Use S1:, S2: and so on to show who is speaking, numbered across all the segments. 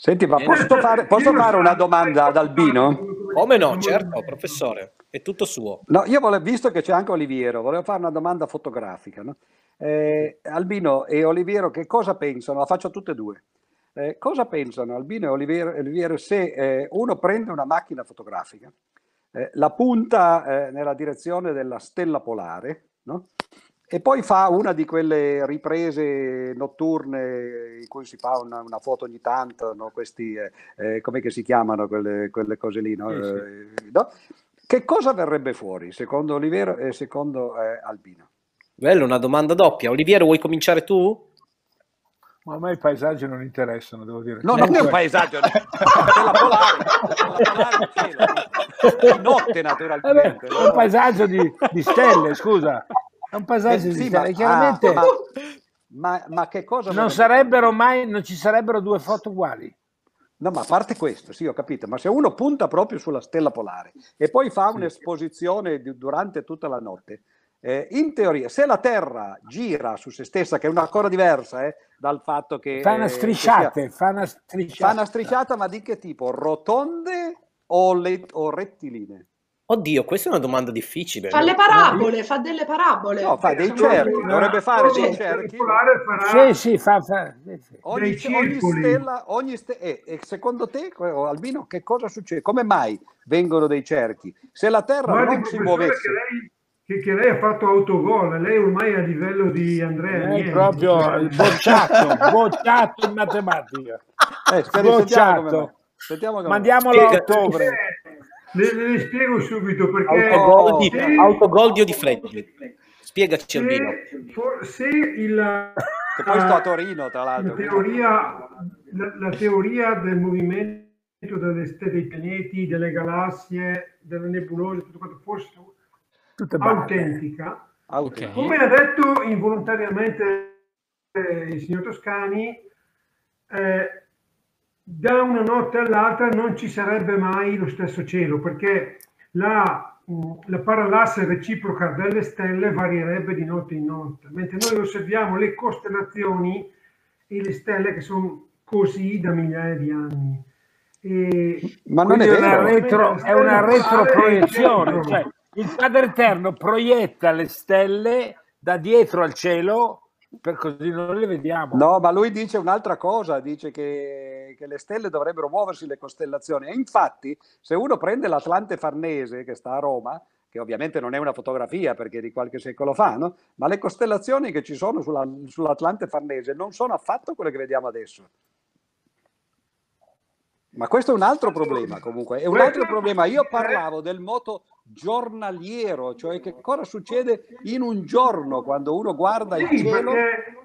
S1: Senti, ma posso fare, posso fare una domanda ad Albino?
S2: Come no, certo, professore, è tutto suo.
S1: No, io volevo, visto che c'è anche Oliviero, volevo fare una domanda fotografica. No? Eh, Albino e Oliviero, che cosa pensano? La faccio tutte e due. Eh, cosa pensano Albino e Oliviero, Oliviero se eh, uno prende una macchina fotografica, eh, la punta eh, nella direzione della stella polare, no? E poi fa una di quelle riprese notturne in cui si fa una, una foto ogni tanto, no? questi, eh, eh, come si chiamano quelle, quelle cose lì, no? Sì, sì. Eh, no? Che cosa verrebbe fuori secondo Oliviero e secondo eh, Albino?
S2: Bello, una domanda doppia. Oliviero, vuoi cominciare tu?
S3: Ma a me i paesaggi non interessano, devo dire.
S1: No, non è un paesaggio, è la polare, la polare notte naturalmente.
S3: È un paesaggio di, di stelle, scusa. È un paesaggio eh, sì, di ma, chiaramente... Ah,
S1: ma, ma, che cosa...
S3: Non sarebbero mai, non ci sarebbero due foto uguali.
S1: No, ma a parte questo, sì, ho capito, ma se uno punta proprio sulla stella polare e poi fa un'esposizione durante tutta la notte, eh, in teoria, se la Terra gira su se stessa, che è una cosa diversa eh, dal fatto che...
S3: Fa una strisciata, sia, fa una strisciata.
S1: Fa una strisciata, ma di che tipo? Rotonde o, le, o rettilinee?
S2: Oddio, questa è una domanda difficile.
S4: Fa no? le parabole, fa delle parabole.
S1: No, fa dei cerchi, dovrebbe fare dei cerchi.
S3: Sì, sì, fa, fa
S1: ogni, ogni stella, ogni ste- eh, e secondo te, Albino, che cosa succede? Come mai vengono dei cerchi? Se la Terra Guardi, non si muovesse...
S5: Che lei, che, che lei ha fatto autogol, lei ormai è a livello di Andrea.
S3: È proprio bocciato, bocciato in matematica.
S1: Eh, bocciato. Sentiamo
S3: Mandiamolo a ottobre.
S5: Le, le, spiego subito perché...
S2: Autogol di, se, autogol di Odifreddi. Spiegaci Albino.
S5: Se il...
S1: Che poi sto a Torino, tra l'altro.
S5: La teoria, la, la teoria del movimento delle stelle dei pianeti, delle galassie, delle nebulose, tutto quanto fosse autentica. Okay. Come ha detto involontariamente eh, il signor Toscani, eh, da una notte all'altra non ci sarebbe mai lo stesso cielo perché la, mm, la parallasse reciproca delle stelle varierebbe di notte in notte, mentre noi osserviamo le costellazioni e le stelle che sono così da migliaia di anni.
S3: E Ma non è, è, una, retro, è una retroproiezione, cioè il Padre Eterno proietta le stelle da dietro al cielo per così non le vediamo.
S1: No, ma lui dice un'altra cosa, dice che, che, le stelle dovrebbero muoversi le costellazioni. E infatti, se uno prende l'Atlante Farnese, che sta a Roma, che ovviamente non è una fotografia perché è di qualche secolo fa, no? ma le costellazioni che ci sono sulla, sull'Atlante Farnese non sono affatto quelle che vediamo adesso. Ma questo è un altro problema comunque, è un altro problema. Io parlavo del moto giornaliero, cioè che cosa succede in un giorno quando uno guarda il cielo.
S5: Perché,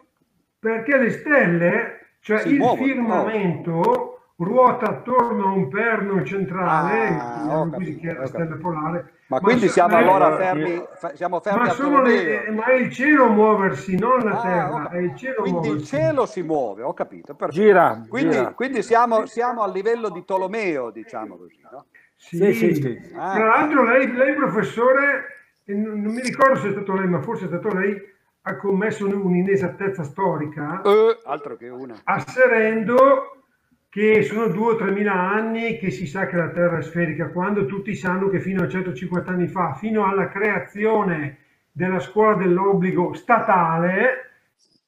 S5: perché le stelle, cioè si il muovono, firmamento, no? ruota attorno a un perno centrale, ah, capito, che è la stella polare.
S1: Ma, ma quindi siamo allora fermi, siamo fermi
S5: ma, sono le, ma è il cielo muoversi, non la ah, terra, è il cielo
S1: quindi
S5: muoversi.
S1: il cielo si muove, ho capito.
S3: Perfetto. Gira,
S1: quindi,
S3: gira.
S1: quindi siamo, siamo, a livello di Tolomeo, diciamo così, no?
S5: Sì, sì, sì, sì. Ah. Tra l'altro lei, lei professore, non, non, mi ricordo se è stato lei, ma forse è stato lei, ha commesso un'inesattezza storica.
S1: Uh, altro che una.
S5: Asserendo che sono due o tre mila anni che si sa che la Terra è sferica, quando tutti sanno che fino a 150 anni fa, fino alla creazione della scuola dell'obbligo statale,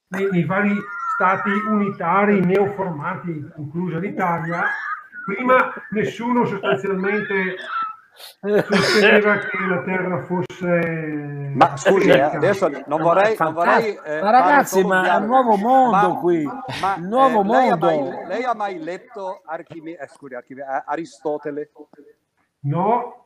S5: nei, nei vari stati unitari neoformati, inclusa l'Italia, prima nessuno sostanzialmente sosteneva che la Terra fosse
S1: ma scusi eh, adesso non vorrei, non vorrei
S3: eh, ma ragazzi ma è un nuovo mondo
S1: ma,
S3: qui.
S1: ma,
S3: il nuovo
S1: eh,
S3: mondo
S1: lei ha mai, lei ha mai letto Archime, eh, scusi, Archime, eh, Aristotele?
S5: No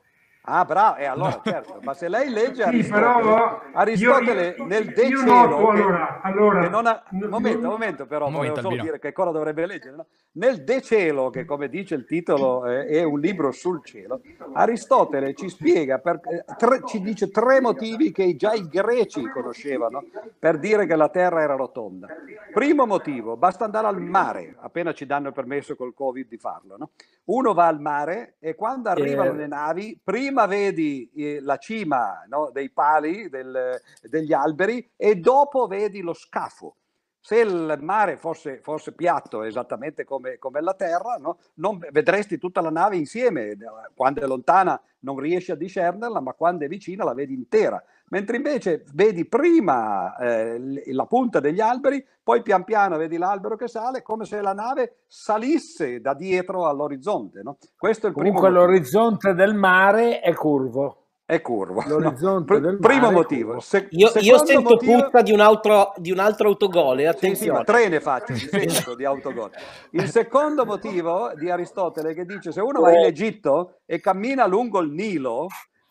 S1: Ah, bravo, e allora certo, ma se lei legge sì, però, Aristotele io, io, nel De Cielo,
S5: allora, allora,
S1: non ha, un momento, un momento però, un volevo solo dire che cosa dovrebbe leggere, no? nel De Cielo, che come dice il titolo eh, è un libro sul cielo, Aristotele ci spiega, per, eh, tre, ci dice tre motivi che già i greci conoscevano per dire che la Terra era rotonda. Primo motivo, basta andare al mare, appena ci danno il permesso col Covid di farlo, no? Uno va al mare e quando arrivano eh. le navi, prima vedi eh, la cima no, dei pali, del, degli alberi e dopo vedi lo scafo. Se il mare fosse, fosse piatto esattamente come, come la Terra, no? non vedresti tutta la nave insieme. Quando è lontana non riesci a discernerla, ma quando è vicina la vedi intera. Mentre invece vedi prima eh, la punta degli alberi, poi pian piano vedi l'albero che sale, come se la nave salisse da dietro all'orizzonte. No? Questo è il
S3: Comunque
S1: primo
S3: l'orizzonte del mare è curvo
S1: è curvo.
S3: L'orizzonte
S1: no.
S3: del
S1: primo motivo.
S2: Se, io, io, sento motivo... puzza di un altro, di un altro autogol. Attenzione.
S1: Sì, sì, ma tre ne faccio sento di autogol. Il secondo motivo di Aristotele che dice se uno va in Egitto e cammina lungo il Nilo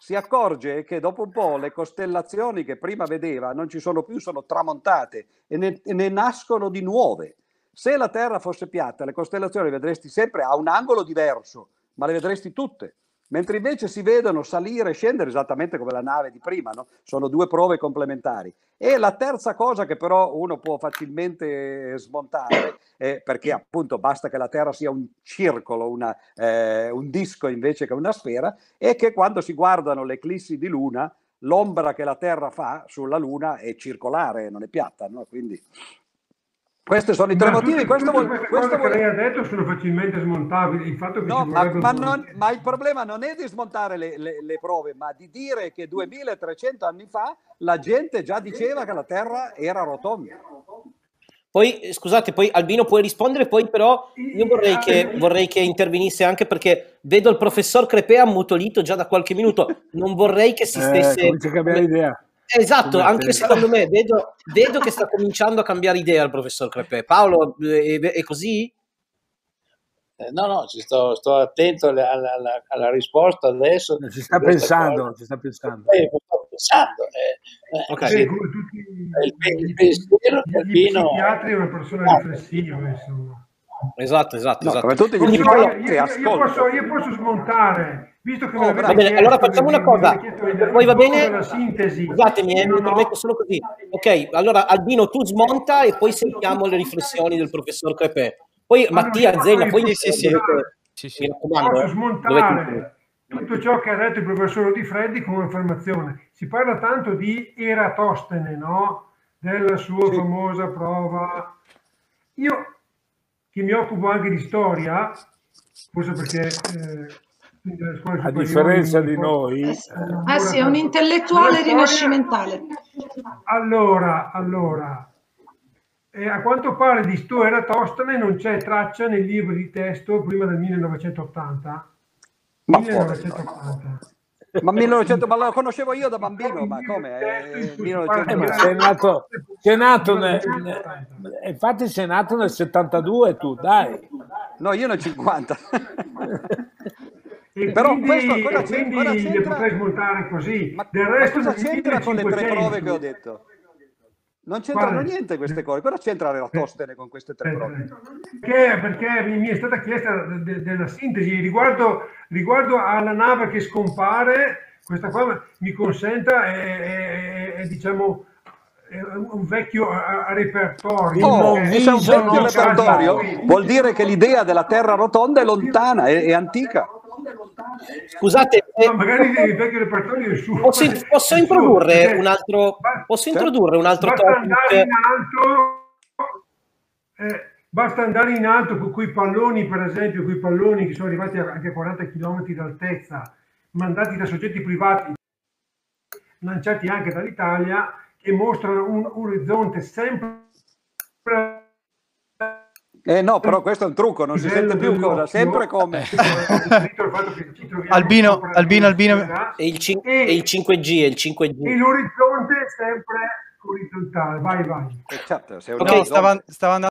S1: si accorge che dopo un po' le costellazioni che prima vedeva non ci sono più, sono tramontate e ne, e ne nascono di nuove. Se la Terra fosse piatta, le costellazioni le vedresti sempre a un angolo diverso, ma le vedresti tutte mentre invece si vedono salire e scendere esattamente come la nave di prima, no? sono due prove complementari. E la terza cosa che però uno può facilmente smontare, eh, perché appunto basta che la Terra sia un circolo, una, eh, un disco invece che una sfera, è che quando si guardano le eclissi di luna, l'ombra che la Terra fa sulla luna è circolare, non è piatta, no? quindi questi sono i tre ma motivi.
S5: Tutte, tutte queste questo vuole... che lei ha detto sono facilmente smontabili. Il fatto che
S1: no, ma, ma, non, ma, il problema non è di smontare le, le, le, prove, ma di dire che 2300 anni fa la gente già diceva che la Terra era rotonda.
S2: Poi, scusate, poi Albino puoi rispondere, poi però io vorrei che, vorrei che intervenisse anche perché vedo il professor Crepea ammutolito già da qualche minuto, non vorrei che si
S3: eh,
S2: stesse...
S3: Eh, comincia a cambiare idea.
S2: Esatto, anche secondo me vedo, vedo, che sta cominciando a cambiare idea il professor Crepe. Paolo, è, è così?
S6: Eh, no, no, sto, sto, attento alla, alla, alla, risposta adesso.
S3: Ci sta pensando, ci sta pensando.
S6: Eh, sto pensando. Eh, eh okay. sì, il, il pensiero
S5: Pino... psichiatri è una persona riflessiva, insomma.
S2: Esatto, esatto, no, esatto.
S5: Tutti gli io, io, io, posso, io, posso, smontare, visto che
S2: oh, va bene, allora facciamo una cosa. Poi va bene. Scusatemi, eh, mi permetto solo così. Ok, allora Albino, tu smonta e poi sentiamo le riflessioni del professor Crepè. Poi allora, Mattia Zena, poi
S5: sì, sì, sì, sì. mi raccomando. Posso eh, smontare tutto ciò che ha detto il professor Di Freddi come affermazione. Si parla tanto di Eratostene, no? Della sua sì. famosa prova. Io che mi occupo anche di storia, forse perché... Eh,
S3: a differenza di noi,
S4: eh, eh sì, è un intellettuale rinascimentale.
S5: Allora, allora, eh, a quanto pare di Sto Eratostene non c'è traccia nel libro di testo prima del 1980.
S1: Ma 1980. Ma 1900, ma lo conoscevo io da bambino, ma come? Eh, 1900...
S3: ma sei nato, sei nato nel, infatti sei nato nel 72 tu, dai.
S1: No, io nel 50.
S5: E Però quindi, questo cosa quindi cosa le potrei smontare così.
S1: Ma, Del resto ma cosa c'entra con le tre prove che ho detto? Non c'entrano Quale? niente queste cose. Cosa c'entra Eratostene con queste tre prove?
S5: Perché, perché mi è stata chiesta de, de, della sintesi riguardo, riguardo, alla nave che scompare. Questa qua mi consenta, è, è, è diciamo un vecchio repertorio.
S1: Oh, un vecchio repertorio vuol dire che l'idea della Terra rotonda è lontana, è, è antica.
S2: Scusate,
S5: no, magari il vecchio repertorio è suo.
S2: Posso, posso introdurre suo, un altro, posso introdurre un altro
S5: basta topic? Andare in alto, eh, basta andare in alto con quei palloni, per esempio, quei palloni che sono arrivati anche a 40 km d'altezza, mandati da soggetti privati, lanciati anche dall'Italia, che mostrano un orizzonte sempre
S1: eh no, però questo è un trucco, non si sente più cosa, sempre come.
S7: Albino, Albino, Albino.
S2: E il, cin- e, e il 5G, è il 5G.
S5: E l'orizzonte sempre orizzontale, vai vai.
S1: Eh, certo,
S7: ok, stava, stava andando